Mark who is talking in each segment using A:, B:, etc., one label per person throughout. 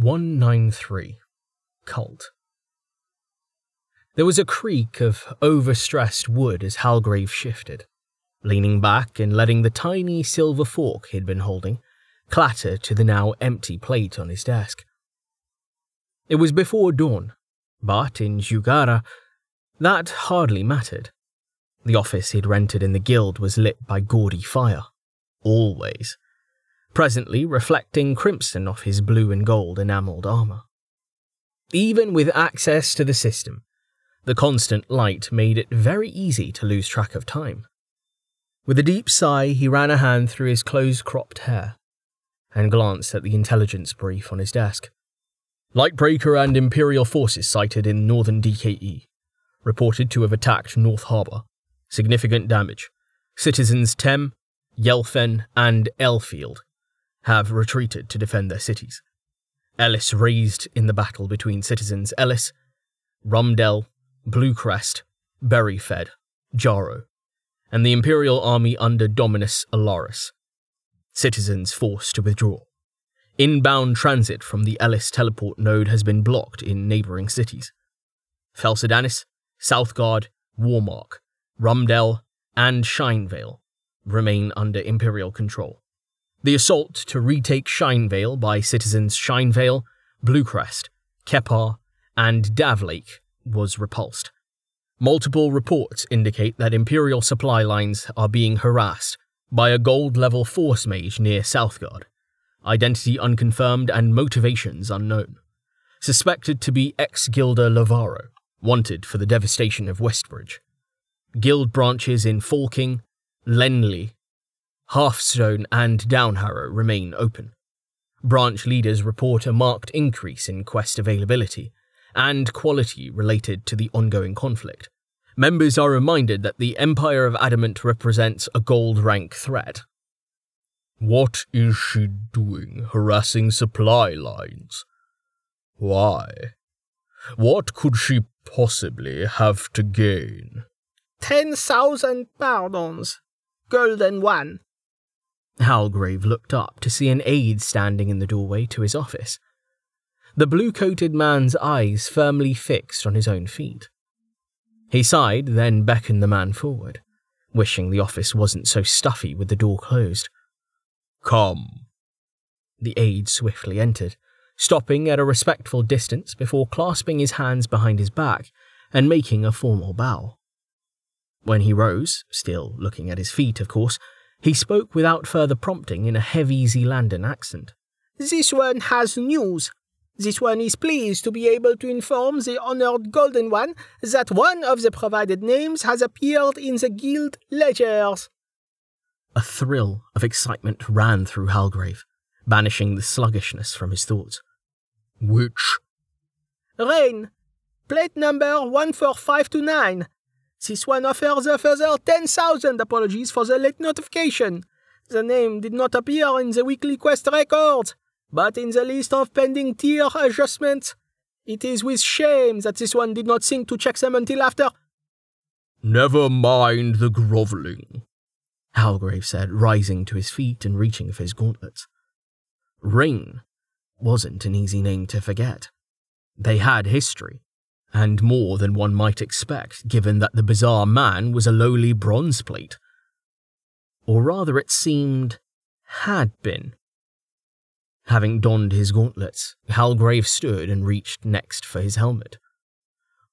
A: 193 Cult. There was a creak of overstressed wood as Halgrave shifted, leaning back and letting the tiny silver fork he'd been holding clatter to the now empty plate on his desk. It was before dawn, but in Jugara, that hardly mattered. The office he'd rented in the guild was lit by gaudy fire. Always presently reflecting crimson off his blue and gold enamelled armour. Even with access to the system, the constant light made it very easy to lose track of time. With a deep sigh, he ran a hand through his close cropped hair and glanced at the intelligence brief on his desk. Lightbreaker and Imperial forces sighted in northern DKE. Reported to have attacked North Harbour. Significant damage. Citizens Tem, Yelfen, and Elfield have retreated to defend their cities. Ellis razed in the battle between citizens Ellis, Rumdell, Bluecrest, Berryfed, Jaro, and the Imperial army under Dominus Alaris. Citizens forced to withdraw. Inbound transit from the Ellis teleport node has been blocked in neighbouring cities. Felsidanis, Southguard, Warmark, Rumdell, and Shinevale remain under Imperial control. The assault to retake Shinevale by citizens Shinevale, Bluecrest, Kepar, and Davlake was repulsed. Multiple reports indicate that Imperial supply lines are being harassed by a gold level force mage near Southguard, identity unconfirmed and motivations unknown. Suspected to be ex Guilder Lavaro, wanted for the devastation of Westbridge. Guild branches in Falking, Lenley, Hearthstone and Downharrow remain open. Branch leaders report a marked increase in quest availability and quality related to the ongoing conflict. Members are reminded that the Empire of Adamant represents a gold rank threat.
B: What is she doing harassing supply lines? Why? What could she possibly have to gain?
C: Ten thousand pardons. Golden one.
A: Halgrave looked up to see an aide standing in the doorway to his office, the blue coated man's eyes firmly fixed on his own feet. He sighed, then beckoned the man forward, wishing the office wasn't so stuffy with the door closed.
B: Come.
A: The aide swiftly entered, stopping at a respectful distance before clasping his hands behind his back and making a formal bow. When he rose, still looking at his feet, of course, he spoke without further prompting in a heavy Zealandan accent.
C: This one has news. This one is pleased to be able to inform the honored Golden One that one of the provided names has appeared in the guild ledgers.
A: A thrill of excitement ran through Halgrave, banishing the sluggishness from his thoughts.
B: Which?
C: Rain. Plate number 14529. This one offers a further 10,000 apologies for the late notification. The name did not appear in the weekly quest records, but in the list of pending tier adjustments. It is with shame that this one did not think to check them until after.
B: Never mind the grovelling,
A: Halgrave said, rising to his feet and reaching for his gauntlets. Rain wasn't an easy name to forget. They had history, and more than one might expect given that the bizarre man was a lowly bronze plate. Or rather, it seemed had been. Having donned his gauntlets, Halgrave stood and reached next for his helmet.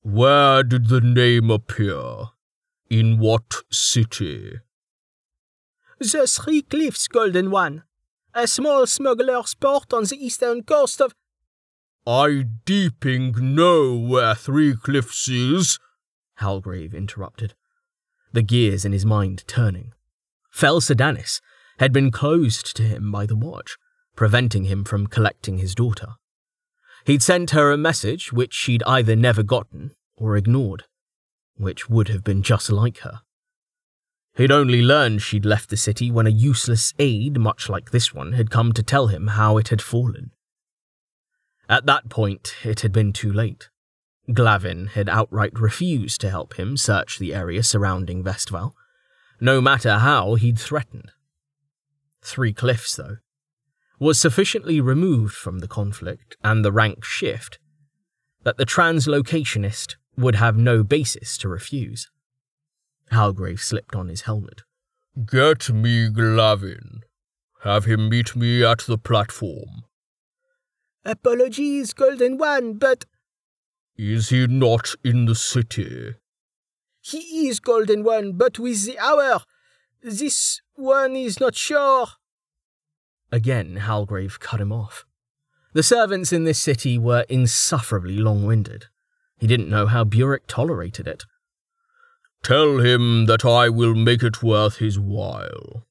B: Where did the name appear? In what city?
C: The Three Cliffs, Golden One. A small smuggler's port on the eastern coast of
B: I deeping know where Three Cliffs is,
A: Halgrave interrupted, the gears in his mind turning. Fel Sedanis had been closed to him by the watch, preventing him from collecting his daughter. He'd sent her a message which she'd either never gotten or ignored, which would have been just like her. He'd only learned she'd left the city when a useless aide, much like this one, had come to tell him how it had fallen. At that point, it had been too late. Glavin had outright refused to help him search the area surrounding Vestval, no matter how he'd threatened. Three cliffs, though. was sufficiently removed from the conflict and the rank shift that the translocationist would have no basis to refuse. Halgrave slipped on his helmet.
B: Get me Glavin. Have him meet me at the platform.
C: Apologies, Golden One, but
B: Is he not in the city?
C: he is Golden One, but with the hour. This one is not sure.
A: Again, Halgrave cut him off. The servants in this city were insufferably long winded. He didn't know how Burek tolerated it.
B: Tell him that I will make it worth his while.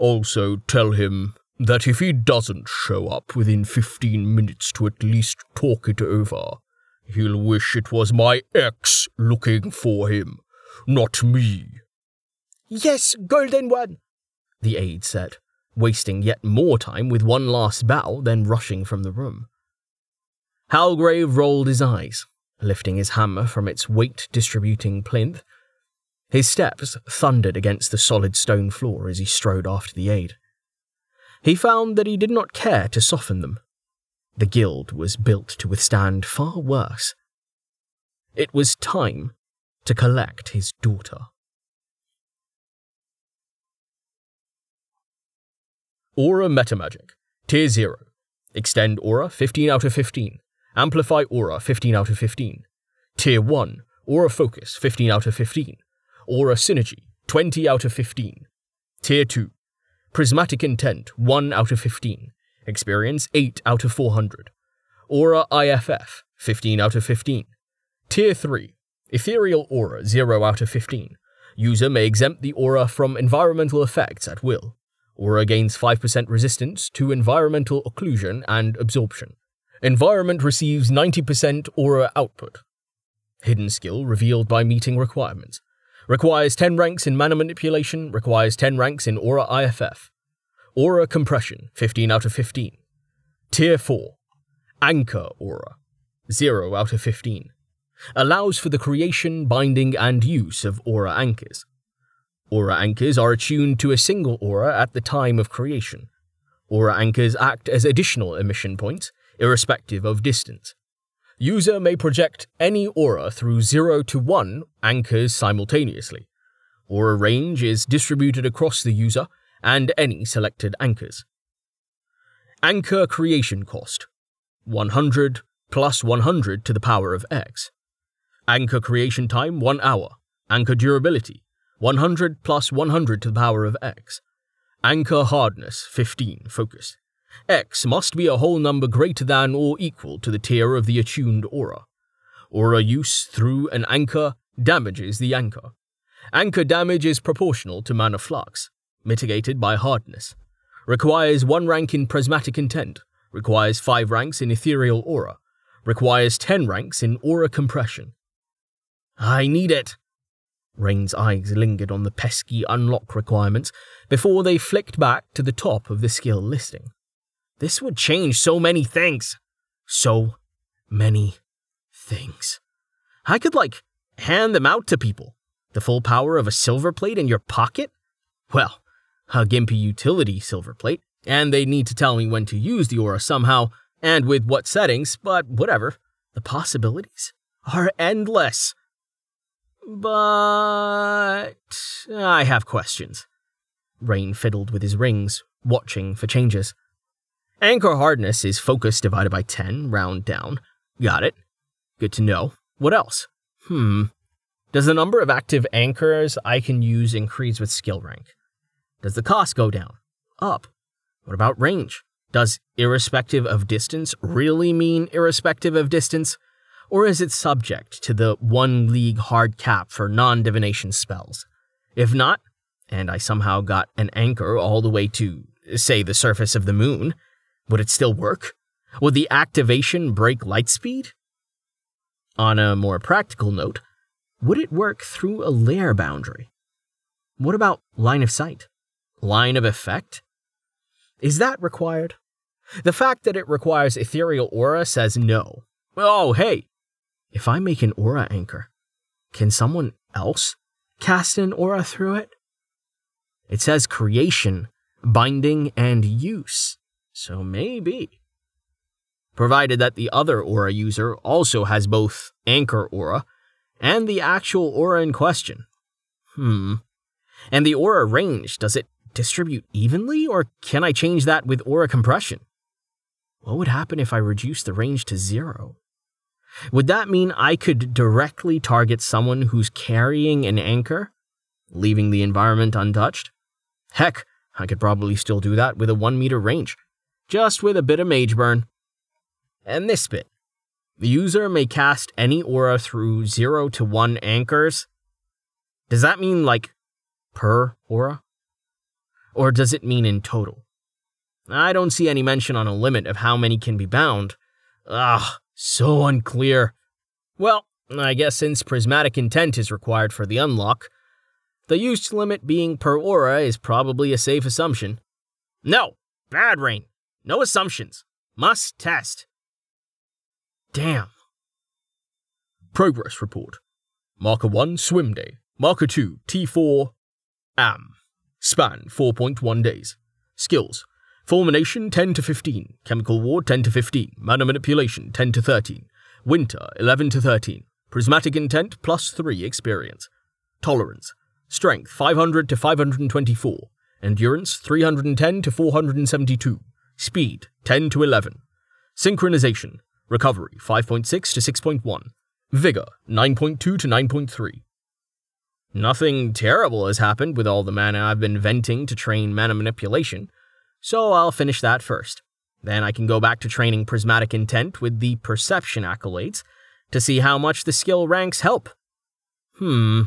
B: Also, tell him that if he doesn't show up within 15 minutes to at least talk it over, he'll wish it was my ex looking for him, not me.
C: Yes, Golden One.
A: The aide said, wasting yet more time with one last bow, then rushing from the room. Halgrave rolled his eyes, lifting his hammer from its weight distributing plinth. His steps thundered against the solid stone floor as he strode after the aide. He found that he did not care to soften them. The guild was built to withstand far worse. It was time to collect his daughter. Aura Metamagic, Tier 0. Extend Aura 15 out of 15. Amplify Aura 15 out of 15. Tier 1. Aura Focus 15 out of 15. Aura Synergy 20 out of 15. Tier 2. Prismatic Intent 1 out of 15. Experience 8 out of 400. Aura IFF 15 out of 15. Tier 3. Ethereal Aura 0 out of 15. User may exempt the aura from environmental effects at will. Aura gains 5% resistance to environmental occlusion and absorption. Environment receives 90% aura output. Hidden skill revealed by meeting requirements. Requires 10 ranks in mana manipulation, requires 10 ranks in aura IFF. Aura compression, 15 out of 15. Tier 4. Anchor aura, 0 out of 15. Allows for the creation, binding, and use of aura anchors. Aura anchors are attuned to a single aura at the time of creation. Aura anchors act as additional emission points, irrespective of distance. User may project any aura through 0 to 1 anchors simultaneously. Aura range is distributed across the user and any selected anchors. Anchor creation cost 100 plus 100 to the power of x. Anchor creation time 1 hour. Anchor durability 100 plus 100 to the power of x. Anchor hardness 15 focus. X must be a whole number greater than or equal to the tier of the attuned aura. Aura use through an anchor damages the anchor. Anchor damage is proportional to mana flux, mitigated by hardness. Requires 1 rank in prismatic intent, requires 5 ranks in ethereal aura, requires 10 ranks in aura compression. I need it. Rain's eyes lingered on the pesky unlock requirements before they flicked back to the top of the skill listing. This would change so many things. So many things. I could, like, hand them out to people. The full power of a silver plate in your pocket? Well, a gimpy utility silver plate, and they'd need to tell me when to use the aura somehow, and with what settings, but whatever. The possibilities are endless. But I have questions. Rain fiddled with his rings, watching for changes. Anchor hardness is focus divided by 10, round down. Got it. Good to know. What else? Hmm. Does the number of active anchors I can use increase with skill rank? Does the cost go down? Up. What about range? Does irrespective of distance really mean irrespective of distance? Or is it subject to the one league hard cap for non divination spells? If not, and I somehow got an anchor all the way to, say, the surface of the moon, would it still work? Would the activation break light speed? On a more practical note, would it work through a layer boundary? What about line of sight? Line of effect? Is that required? The fact that it requires ethereal aura says no. Oh, hey, if I make an aura anchor, can someone else cast an aura through it? It says creation, binding, and use. So maybe. Provided that the other aura user also has both anchor aura and the actual aura in question. Hmm. And the aura range, does it distribute evenly, or can I change that with aura compression? What would happen if I reduce the range to zero? Would that mean I could directly target someone who's carrying an anchor, leaving the environment untouched? Heck, I could probably still do that with a 1 meter range, just with a bit of mage burn. And this bit the user may cast any aura through 0 to 1 anchors. Does that mean like per aura? Or does it mean in total? I don't see any mention on a limit of how many can be bound. Ah, so unclear. Well, I guess since prismatic intent is required for the unlock, the use limit being per aura is probably a safe assumption. No, bad rain. No assumptions. Must test. Damn.
B: Progress report. Marker 1, swim day. Marker 2, T4, AM. Span 4.1 days. Skills Fulmination 10 to 15, Chemical Ward 10 to 15, Mana Manipulation 10 to 13, Winter 11 to 13, Prismatic Intent plus 3 experience. Tolerance Strength 500 to 524, Endurance 310 to 472, Speed 10 to 11, Synchronization Recovery 5.6 to 6.1, Vigor 9.2 to 9.3. Nothing terrible has happened with all the mana I've been venting to train mana manipulation so I'll finish that first. Then I can go back to training Prismatic Intent with the Perception accolades to see how much the skill ranks help. Hmm,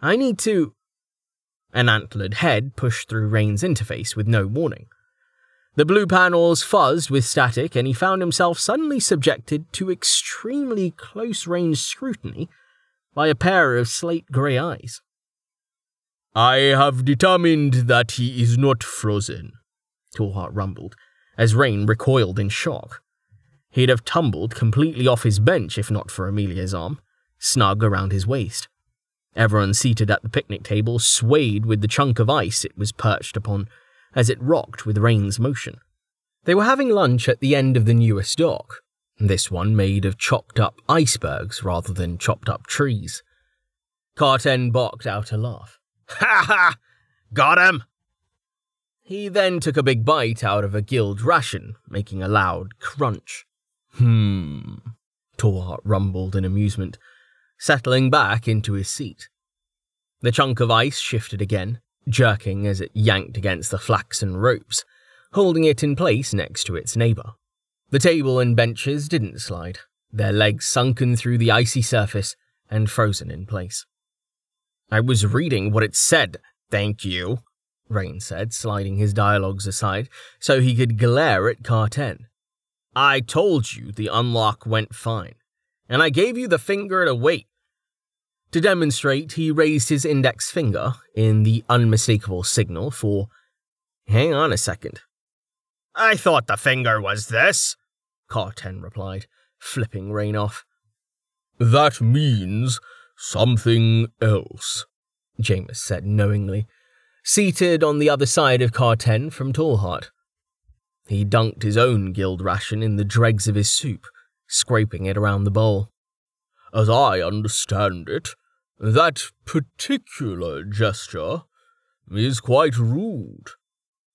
B: I need to. An antlered head pushed through Rain's interface with no warning. The blue panels fuzzed with static, and he found himself suddenly subjected to extremely close range scrutiny by a pair of slate grey eyes. I have determined that he is not frozen,
A: Tallheart rumbled, as Rain recoiled in shock. He'd have tumbled completely off his bench if not for Amelia's arm, snug around his waist. Everyone seated at the picnic table swayed with the chunk of ice it was perched upon as it rocked with Rain's motion. They were having lunch at the end of the newest dock, this one made of chopped up icebergs rather than chopped up trees. Carten barked out a laugh.
B: Ha ha! Got him!
A: He then took a big bite out of a guild ration, making a loud crunch. Hmm, Tallheart rumbled in amusement, settling back into his seat. The chunk of ice shifted again, jerking as it yanked against the flaxen ropes, holding it in place next to its neighbour. The table and benches didn't slide, their legs sunken through the icy surface and frozen in place. I was reading what it said, thank you, Rain said, sliding his dialogues aside so he could glare at Carten. I told you the unlock went fine, and I gave you the finger to wait. To demonstrate, he raised his index finger in the unmistakable signal for, Hang on a second.
B: I thought the finger was this, Carten replied,
A: flipping Rain off.
B: That means something else, Jameis said knowingly
A: seated on the other side of Carten from Tallheart. He dunked his own guild ration in the dregs of his soup, scraping it around the bowl.
B: As I understand it, that particular gesture is quite rude.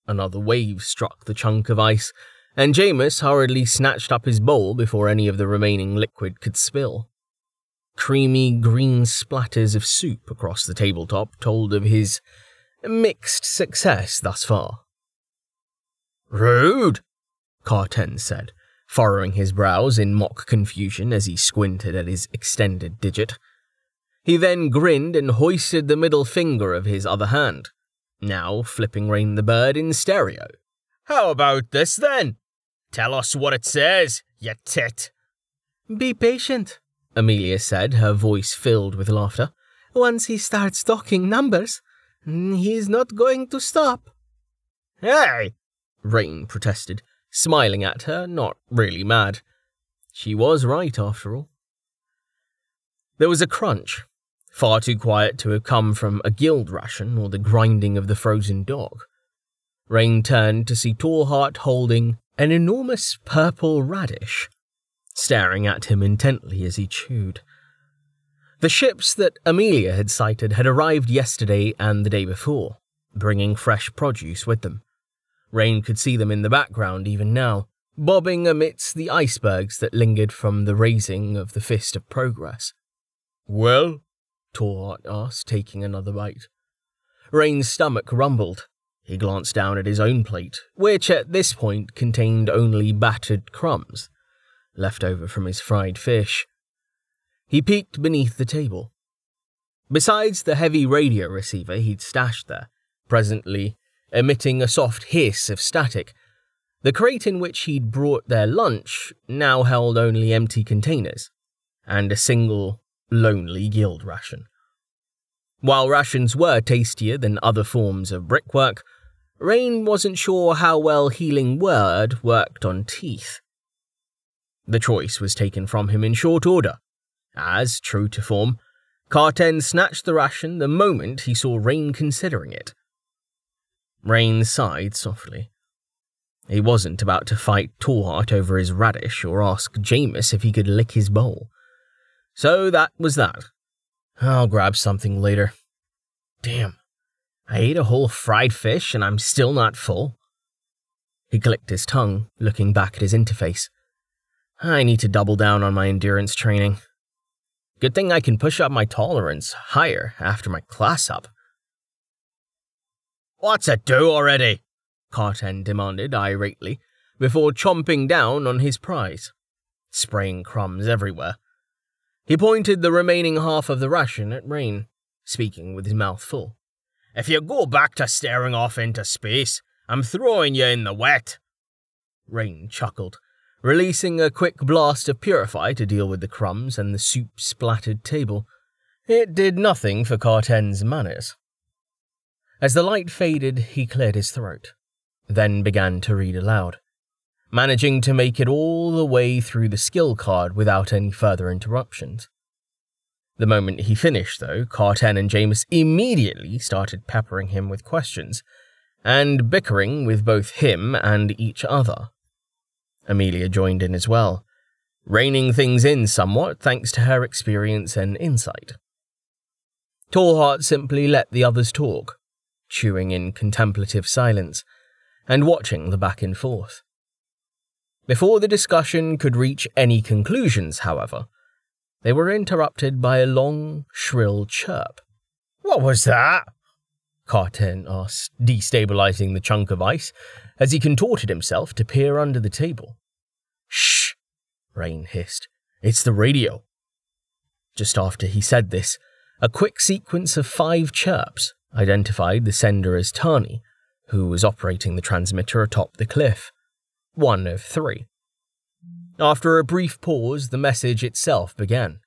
A: Another wave struck the chunk of ice, and Jameis hurriedly snatched up his bowl before any of the remaining liquid could spill. Creamy green splatters of soup across the tabletop told of his mixed success thus far.
B: Rude,
A: Carten said, furrowing his brows in mock confusion as he squinted at his extended digit. He then grinned and hoisted the middle finger of his other hand, now flipping Rain the bird in stereo.
B: How about this then? Tell us what it says, you tit.
C: Be patient,
A: Amelia said, her voice filled with laughter.
C: Once he starts talking numbers, He's not going to stop.
B: Hey!
A: Rain protested, smiling at her, not really mad. She was right, after all. There was a crunch, far too quiet to have come from a guild ration or the grinding of the frozen dog. Rain turned to see Tallheart holding an enormous purple radish, staring at him intently as he chewed. The ships that Amelia had sighted had arrived yesterday and the day before, bringing fresh produce with them. Rain could see them in the background even now, bobbing amidst the icebergs that lingered from the raising of the Fist of Progress.
B: Well?
A: Tallheart asked, taking another bite. Rain's stomach rumbled. He glanced down at his own plate, which at this point contained only battered crumbs, left over from his fried fish. He peeked beneath the table. Besides the heavy radio receiver he'd stashed there, presently emitting a soft hiss of static, the crate in which he'd brought their lunch now held only empty containers and a single, lonely guild ration. While rations were tastier than other forms of brickwork, Rain wasn't sure how well Healing Word worked on teeth. The choice was taken from him in short order, as, true to form, Carten snatched the ration the moment he saw Rain considering it. Rain sighed softly. He wasn't about to fight Tallheart over his radish or ask Jameis if he could lick his bowl. So that was that. I'll grab something later. Damn, I ate a whole fried fish and I'm still not full. He clicked his tongue, looking back at his interface. I need to double down on my endurance training. Good thing I can push up my tolerance higher after my class up. What's it do already? Carten demanded irately, before chomping down on his prize, spraying crumbs everywhere. He pointed the remaining half of the ration at Rain, speaking with his mouth full. If you go back to staring off into space, I'm throwing you in the wet. Rain chuckled, releasing a quick blast of Purify to deal with the crumbs and the soup splattered table. It did nothing for Carten's manners. As the light faded, he cleared his throat, then began to read aloud managing to make it all the way through the skill card without any further interruptions. The moment he finished, though, Carten and Jameis immediately started peppering him with questions, and bickering with both him and each other. Amelia joined in as well, reining things in somewhat thanks to her experience and insight. Tallheart simply let the others talk, chewing in contemplative silence and watching the back and forth. Before the discussion could reach any conclusions, however, they were interrupted by a long, shrill chirp. What was that? Carten asked, destabilizing the chunk of ice as he contorted himself to peer under the table. Shh! Rain hissed. It's the radio. Just after he said this, a quick sequence of five chirps identified the sender as Tani, who was operating the transmitter atop the cliff one of three. After a brief pause, the message itself began.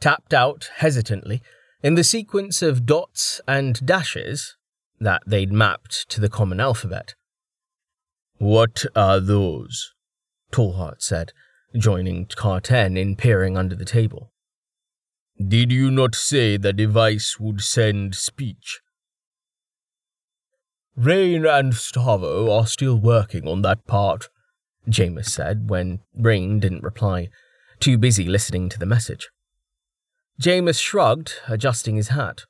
A: Tapped out hesitantly, in the sequence of dots and dashes that they'd mapped to the common alphabet.
B: What are those?
A: Tallheart said, joining Carten in peering under the table.
B: Did you not say the device would send speech?
D: Rain and Stavo are still working on that part, Jameis said when Rain didn't reply, too busy listening to the message.
A: Jameis shrugged, adjusting his hat.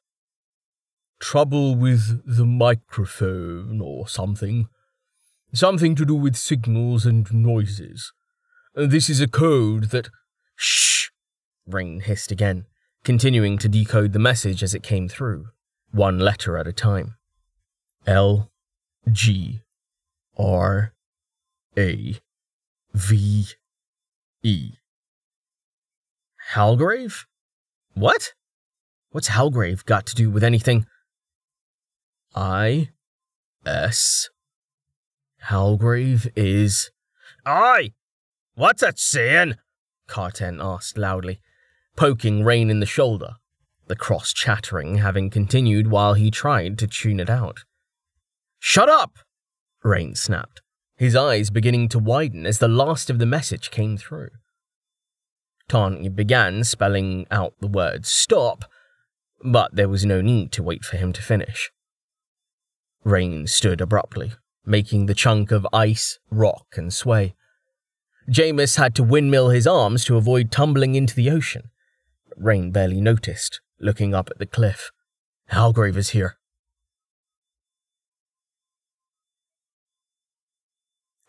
D: Trouble with the microphone or something. Something to do with signals and noises. This is a code that.
A: Shh! Rain hissed again, continuing to decode the message as it came through, one letter at a time.
D: L G R A V E.
A: Halgrave? What? What's Halgrave got to do with anything?
D: I S. Halgrave is.
C: I What's it saying?
A: Carten asked loudly, poking Rain in the shoulder, the cross chattering having continued while he tried to tune it out. Shut up! Rain snapped, his eyes beginning to widen as the last of the message came through. Tani began spelling out the word stop, but there was no need to wait for him to finish. Rain stood abruptly, making the chunk of ice rock and sway. Jameis had to windmill his arms to avoid tumbling into the ocean. Rain barely noticed, looking up at the cliff. Halgrave is here.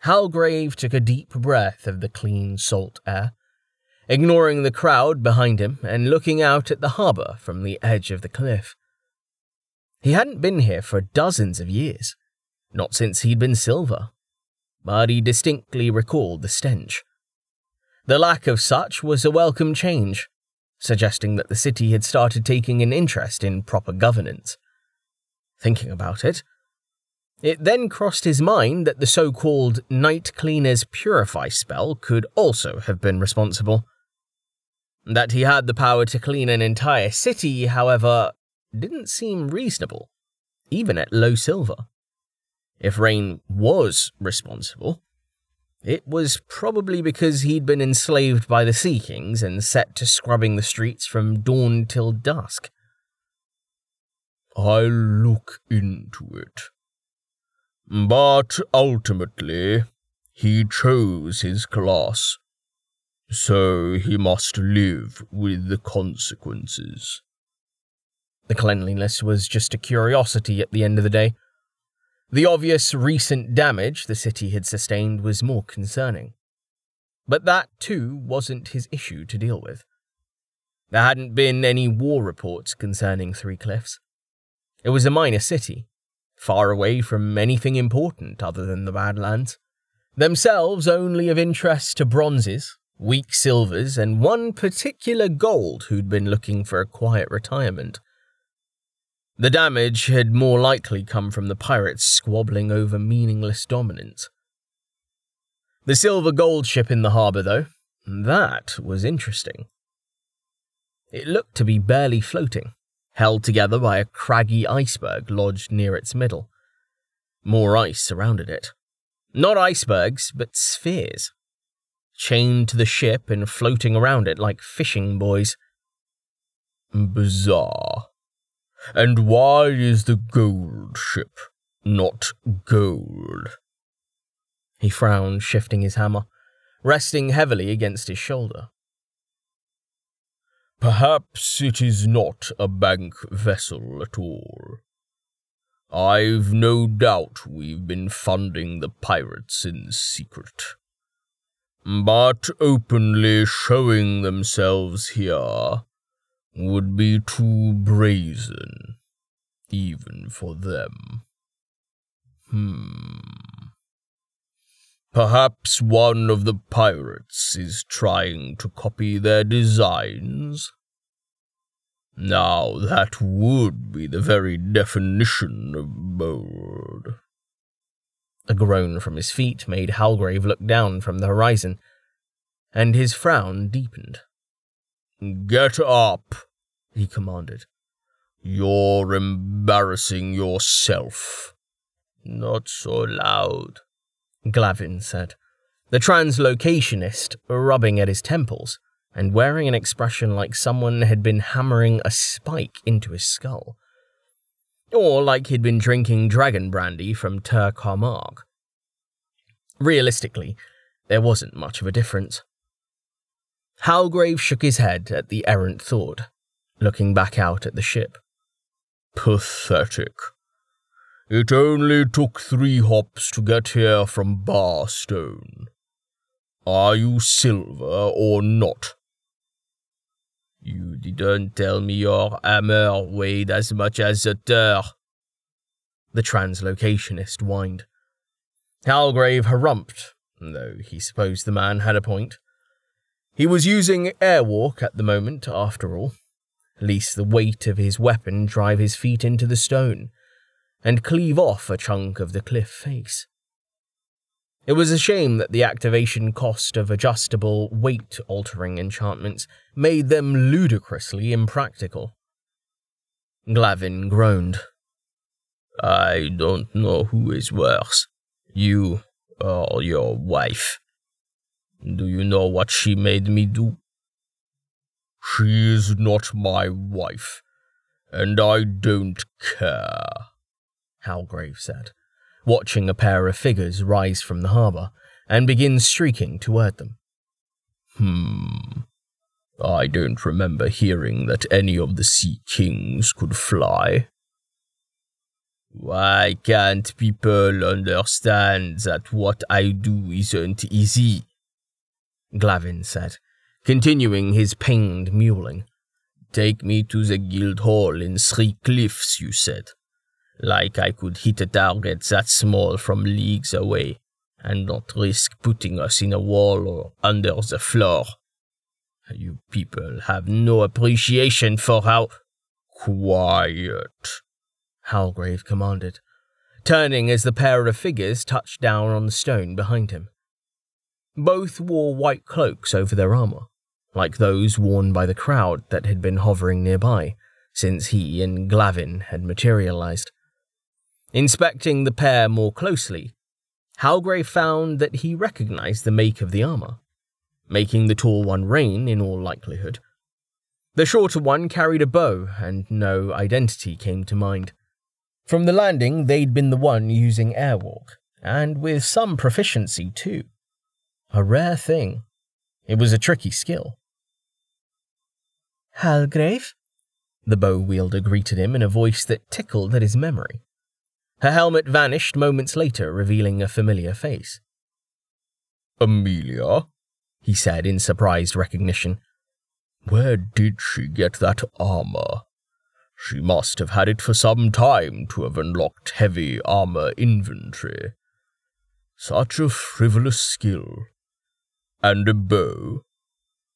A: Halgrave took a deep breath of the clean salt air, ignoring the crowd behind him and looking out at the harbour from the edge of the cliff. He hadn't been here for dozens of years, not since he'd been silver, but he distinctly recalled the stench. The lack of such was a welcome change, suggesting that the city had started taking an interest in proper governance. Thinking about it, it then crossed his mind that the so called Night Cleaner's Purify spell could also have been responsible. That he had the power to clean an entire city, however, didn't seem reasonable, even at low silver. If Rain was responsible, it was probably because he'd been enslaved by the Sea Kings and set to scrubbing the streets from dawn till dusk.
B: I'll look into it. But ultimately, he chose his class, so he must live with the consequences.
A: The cleanliness was just a curiosity at the end of the day. The obvious recent damage the city had sustained was more concerning. But that, too, wasn't his issue to deal with. There hadn't been any war reports concerning Three Cliffs. It was a minor city, far away from anything important other than the Badlands, themselves only of interest to bronzes, weak silvers, and one particular gold who'd been looking for a quiet retirement. The damage had more likely come from the pirates squabbling over meaningless dominance. The silver gold ship in the harbour, though, that was interesting. It looked to be barely floating, held together by a craggy iceberg lodged near its middle. More ice surrounded it. Not icebergs, but spheres. Chained to the ship and floating around it like fishing buoys.
B: Bizarre. And why is the gold ship not gold?
A: He frowned, shifting his hammer, resting heavily against his shoulder.
B: Perhaps it is not a bank vessel at all. I've no doubt we've been funding the pirates in secret. But openly showing themselves here would be too brazen, even for them. Hmm. Perhaps one of the pirates is trying to copy their designs? Now that would be the very definition of bold.
A: A groan from his feet made Halgrave look down from the horizon, and his frown deepened.
B: Get up, he commanded. You're embarrassing yourself.
C: Not so loud,
A: Glavin said, the translocationist rubbing at his temples and wearing an expression like someone had been hammering a spike into his skull. Or like he'd been drinking dragon brandy from Ter Carmag. Realistically, there wasn't much of a difference. Halgrave shook his head at the errant thought, looking back out at the ship.
B: Pathetic. It only took three hops to get here from Barstone. Are you silver or not?
C: You didn't tell me your hammer weighed as much as a tur.
A: The translocationist whined. Halgrave harumphed, though he supposed the man had a point. He was using airwalk at the moment, after all, lest the weight of his weapon drive his feet into the stone and cleave off a chunk of the cliff face. It was a shame that the activation cost of adjustable, weight altering enchantments made them ludicrously impractical. Glavin groaned.
C: I don't know who is worse, you or your wife. Do you know what she made me do?
B: She is not my wife, and I don't care, Halgrave said,
A: watching a pair of figures rise from the harbour and begin streaking toward them.
B: Hmm. I don't remember hearing that any of the Sea Kings could fly. Why can't people understand that what I do isn't easy?
A: Glavin said, continuing his pained mewling.
B: Take me to the guild hall in Three Cliffs, you said. Like I could hit a target that small from leagues away and not risk putting us in a wall or under the floor. You people have no appreciation for how. Quiet,
A: Halgrave commanded, turning as the pair of figures touched down on the stone behind him. Both wore white cloaks over their armour, like those worn by the crowd that had been hovering nearby since he and Glavin had materialized. Inspecting the pair more closely, Halgrave found that he recognized the make of the armour, making the tall one Rain in all likelihood. The shorter one carried a bow, and no identity came to mind. From the landing, they'd been the one using airwalk, and with some proficiency too. A rare thing. It was a tricky skill.
C: Halgrave?
A: The bow wielder greeted him in a voice that tickled at his memory. Her helmet vanished moments later, revealing a familiar face.
B: Amelia?
A: he said in surprised recognition.
B: Where did she get that armor? She must have had it for some time to have unlocked heavy armor inventory. Such a frivolous skill. And a bow.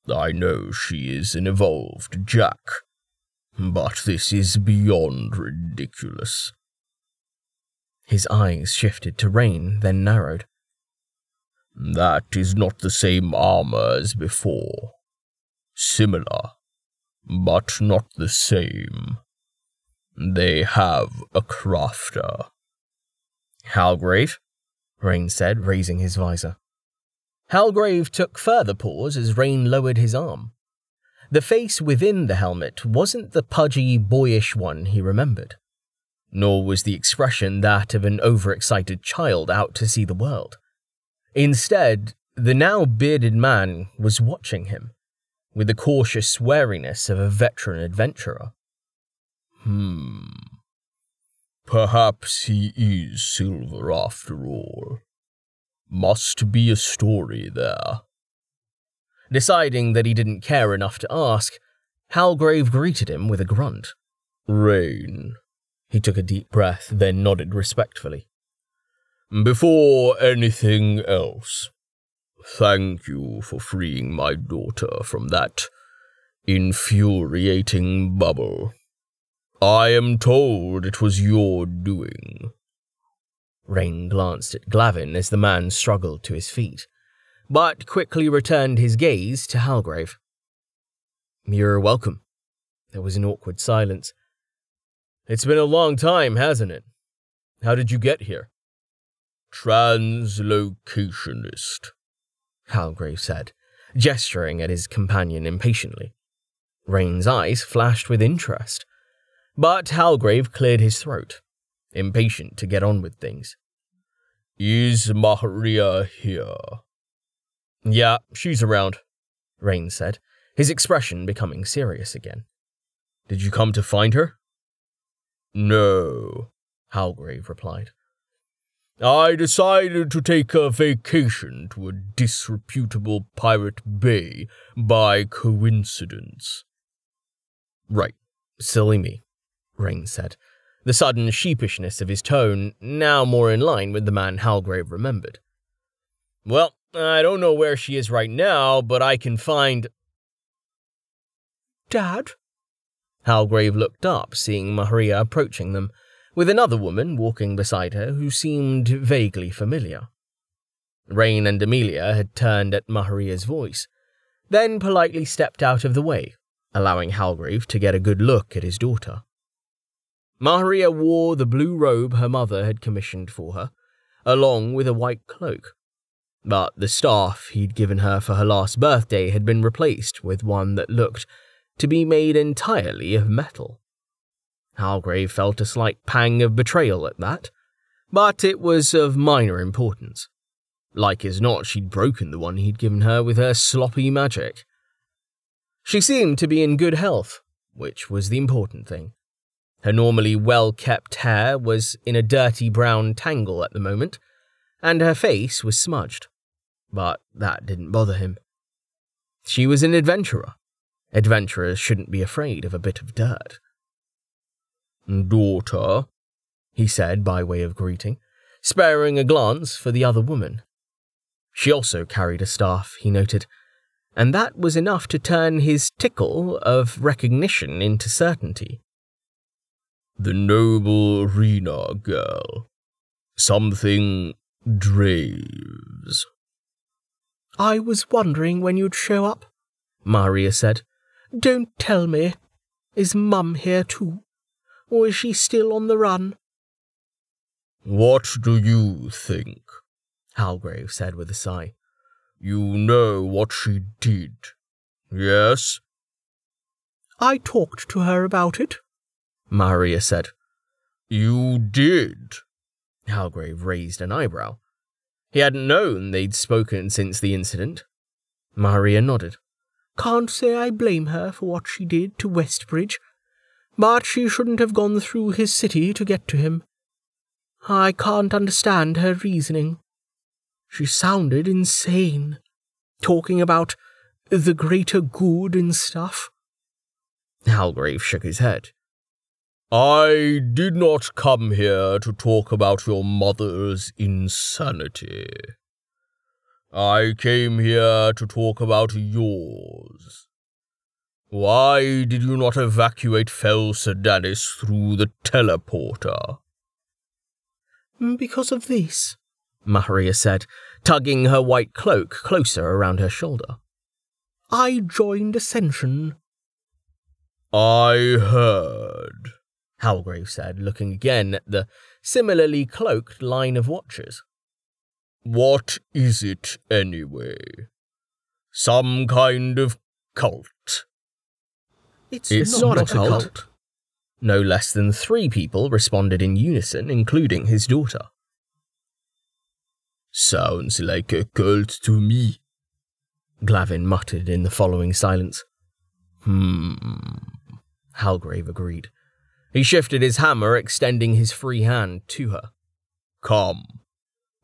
B: I know she is an evolved jack, but this is beyond ridiculous.
A: His eyes shifted to Rain, then narrowed.
B: That is not the same armor as before. Similar, but not the same. They have a crafter.
A: Halgrave, Rain said, raising his visor. Halgrave took further pause as Rain lowered his arm. The face within the helmet wasn't the pudgy, boyish one he remembered, nor was the expression that of an overexcited child out to see the world. Instead, the now bearded man was watching him, with the cautious wariness of a veteran adventurer.
B: Hmm. Perhaps he is silver after all. Must be a story there.
A: Deciding that he didn't care enough to ask, Halgrave greeted him with a grunt.
B: Rain.
A: He took a deep breath, then nodded respectfully.
B: Before anything else, thank you for freeing my daughter from that infuriating bubble. I am told it was your doing.
A: Rain glanced at Glavin as the man struggled to his feet, but quickly returned his gaze to Halgrave. You're welcome. There was an awkward silence. It's been a long time, hasn't it? How did you get here?
B: Translocationist,
A: Halgrave said, gesturing at his companion impatiently. Rain's eyes flashed with interest, but Halgrave cleared his throat, impatient to get on with things.
B: Is Maharia here?
A: Yeah, she's around, Rain said, his expression becoming serious again. Did you come to find her?
B: No,
A: Halgrave replied.
B: I decided to take a vacation to a disreputable pirate bay by coincidence.
A: Right, silly me, Rain said, the sudden sheepishness of his tone now more in line with the man Halgrave remembered. Well, I don't know where she is right now, but I can find.
C: Dad?
A: Halgrave looked up, seeing Maharia approaching them with another woman walking beside her who seemed vaguely familiar. Rain and Amelia had turned at Maharia's voice, then politely stepped out of the way, allowing Halgrave to get a good look at his daughter. Maharia wore the blue robe her mother had commissioned for her, along with a white cloak. But the staff he'd given her for her last birthday had been replaced with one that looked to be made entirely of metal. Halgrave felt a slight pang of betrayal at that, but it was of minor importance. Like as not, she'd broken the one he'd given her with her sloppy magic. She seemed to be in good health, which was the important thing. Her normally well kept hair was in a dirty brown tangle at the moment, and her face was smudged. But that didn't bother him. She was an adventurer. Adventurers shouldn't be afraid of a bit of dirt.
B: Daughter,
A: he said by way of greeting, sparing a glance for the other woman. She also carried a staff, he noted, and that was enough to turn his tickle of recognition into certainty.
B: The noble Rena girl. Something Draves.
C: I was wondering when you'd show up, Maharia said. Don't tell me. Is Mum here too? Or is she still on the run?
B: What do you think?
A: Halgrave said with a sigh.
B: You know what she did, yes?
C: I talked to her about it,
A: Maharia said.
B: You did?
A: Halgrave raised an eyebrow. He hadn't known they'd spoken since the incident. Maharia nodded.
C: Can't say I blame her for what she did to Westbridge, but she shouldn't have gone through his city to get to him. I can't understand her reasoning. She sounded insane, talking about the greater good and stuff.
A: Halgrave shook his head.
B: I did not come here to talk about your mother's insanity. I came here to talk about yours. Why did you not evacuate Fel Sedanis through the teleporter?
C: Because of this,
A: Maharia said, tugging her white cloak closer around her shoulder.
C: I joined Ascension.
B: I heard,
A: Halgrave said, looking again at the similarly cloaked line of watchers.
B: What is it, anyway? Some kind of cult?
C: It's,
A: It's
C: not,
A: not
C: a cult.
A: cult. No less than three people responded in unison, including his daughter.
B: Sounds like a cult to me.
A: Glavin muttered in the following silence.
B: Hmm.
A: Halgrave agreed. He shifted his hammer, extending his free hand to her.
B: Come.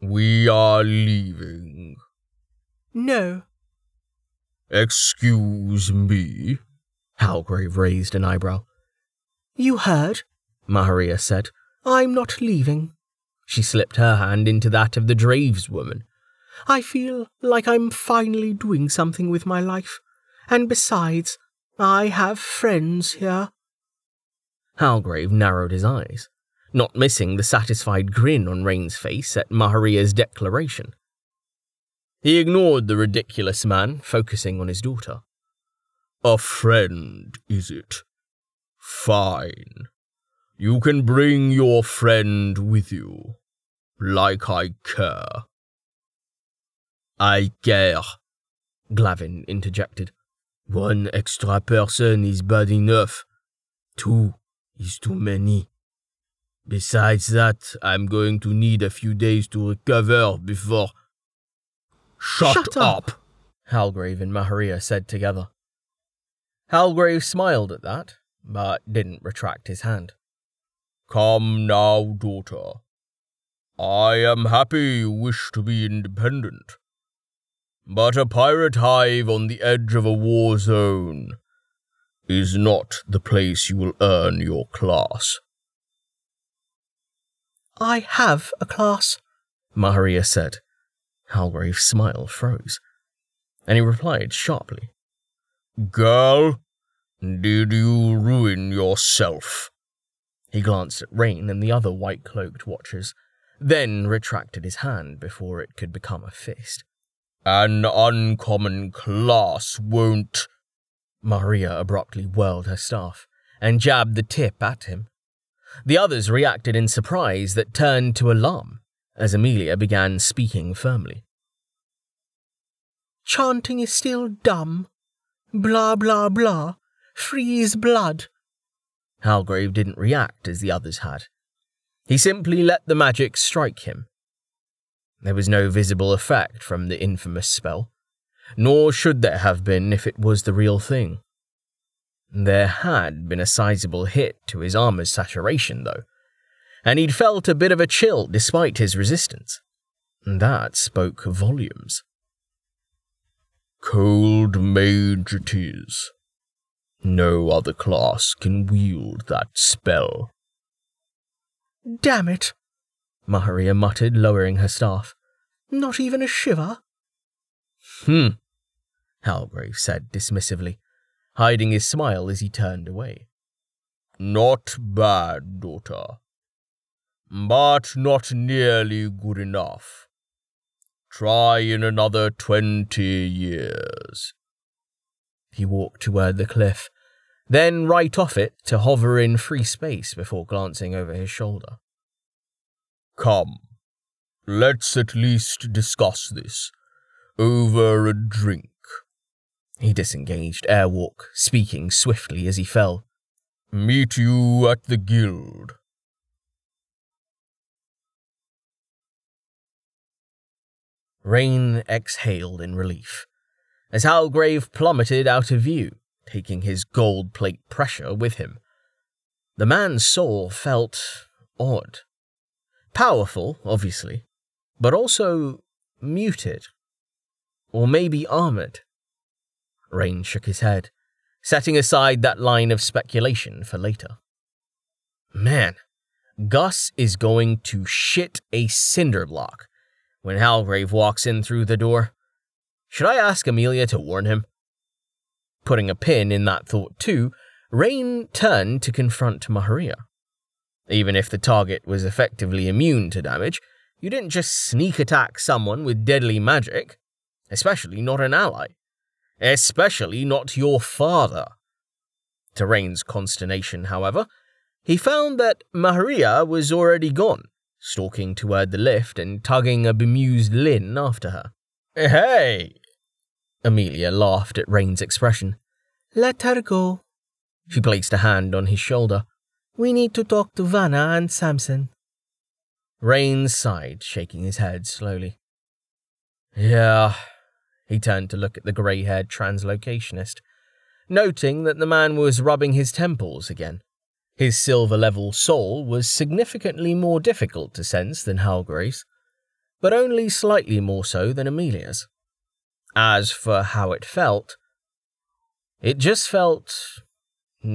B: We are leaving.
C: No,
B: Excuse me.
A: Halgrave raised an eyebrow.
C: you heard.
A: Maharia said.
C: I'm not leaving.
A: She slipped her hand into that of the Draves woman.
C: I feel like I'm finally doing something with my life. And besides, I have friends here.
A: Halgrave narrowed his eyes, not missing the satisfied grin on Rain's face at Maharia's declaration. He ignored the ridiculous man, focusing on his daughter.
B: A friend, is it? Fine. You can bring your friend with you. Like I care.
A: I care, Glavin interjected. One extra person is bad enough. Two is too many. Besides that, I'm going to need a few days to recover before.
B: Shut,
C: Shut up.
B: up.
A: Halgrave and Maharia said together. Halgrave smiled at that, but didn't retract his hand.
B: Come now, daughter. I am happy you wish to be independent. But a pirate hive on the edge of a war zone is not the place you will earn your class.
C: I have a class.
A: Maharia said. Halgrave's smile froze, and he replied sharply.
B: Girl, did you ruin yourself?
A: He glanced at Rain and the other white cloaked watchers, then retracted his hand before it could become a fist.
B: An uncommon class won't.
A: Maharia abruptly whirled her staff and jabbed the tip at him. The others reacted in surprise that turned to alarm as Amelia began speaking firmly.
C: Chanting is still dumb. Blah, blah, blah. Freeze blood.
A: Halgrave didn't react as the others had. He simply let the magic strike him. There was no visible effect from the infamous spell, nor should there have been if it was the real thing. There had been a sizable hit to his armor's saturation, though, and he'd felt a bit of a chill despite his resistance. That spoke volumes.
B: Cold mage it is. No other class can wield that spell.
C: Damn it,
A: Maharia muttered, lowering her staff.
C: Not even a shiver?
A: Hmm, Halgrave said dismissively, hiding his smile as he turned away.
B: Not bad, daughter. But not nearly good enough. Try in another twenty years.
A: He walked toward the cliff, then right off it to hover in free space before glancing over his shoulder.
B: Come, let's at least discuss this over a drink.
A: He disengaged Airwalk, speaking swiftly as he fell.
B: Meet you at the guild.
A: Rain exhaled in relief as Halgrave plummeted out of view, taking his gold plate pressure with him. The man's soul felt odd. Powerful, obviously, but also muted. Or maybe armored. Rain shook his head, setting aside that line of speculation for later. Man, Gus is going to shit a cinder block when Halgrave walks in through the door. Should I ask Amelia to warn him? Putting a pin in that thought too, Rain turned to confront Maharia. Even if the target was effectively immune to damage, you didn't just sneak attack someone with deadly magic, especially not an ally. Especially not your father. To Rain's consternation, however, he found that Maharia was already gone, stalking toward the lift and tugging a bemused Lyn after her.
B: Hey!
A: Amelia laughed at Rain's expression.
C: Let her go.
A: She placed a hand on his shoulder.
C: We need to talk to Vanna and Samson.
A: Rain sighed, shaking his head slowly. Yeah. He turned to look at the grey haired translocationist, noting that the man was rubbing his temples again. His silver level soul was significantly more difficult to sense than Halgrave's, but only slightly more so than Amelia's. As for how it felt, it just felt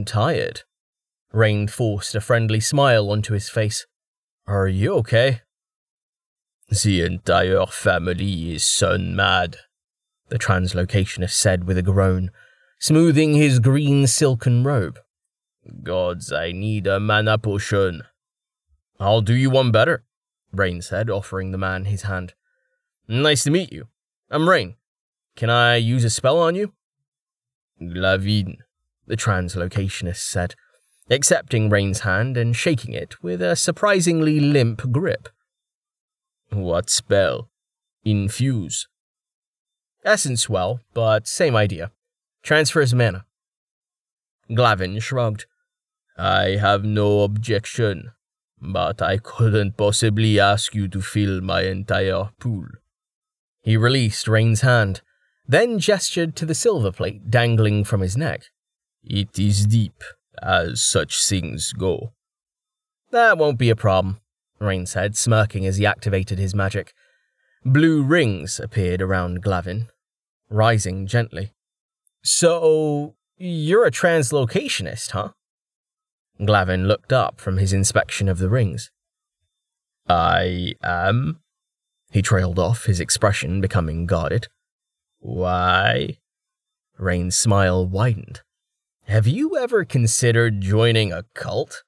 A: tired. Rain forced a friendly smile onto his face. Are you okay?
B: The entire family is sun mad,
A: the translocationist said with a groan, smoothing his green silken robe.
B: Gods, I need a mana potion.
A: I'll do you one better, Rain said, offering the man his hand. Nice to meet you. I'm Rain. Can I use a spell on you?
B: Glavin,
A: the translocationist said, accepting Rain's hand and shaking it with a surprisingly limp grip.
B: What spell? Infuse.
A: Essence well, but same idea. Transfers mana. Glavin shrugged.
B: I have no objection, but I couldn't possibly ask you to fill my entire pool.
A: He released Rain's hand, then gestured to the silver plate dangling from his neck.
B: It is deep, as such things go.
A: That won't be a problem, Rain said, smirking as he activated his magic. Blue rings appeared around Glavin, rising gently. So, you're a translocationist, huh? Glavin looked up from his inspection of the rings.
B: I am?
A: He trailed off, his expression becoming guarded.
B: Why?
A: Rain's smile widened. Have you ever considered joining a cult?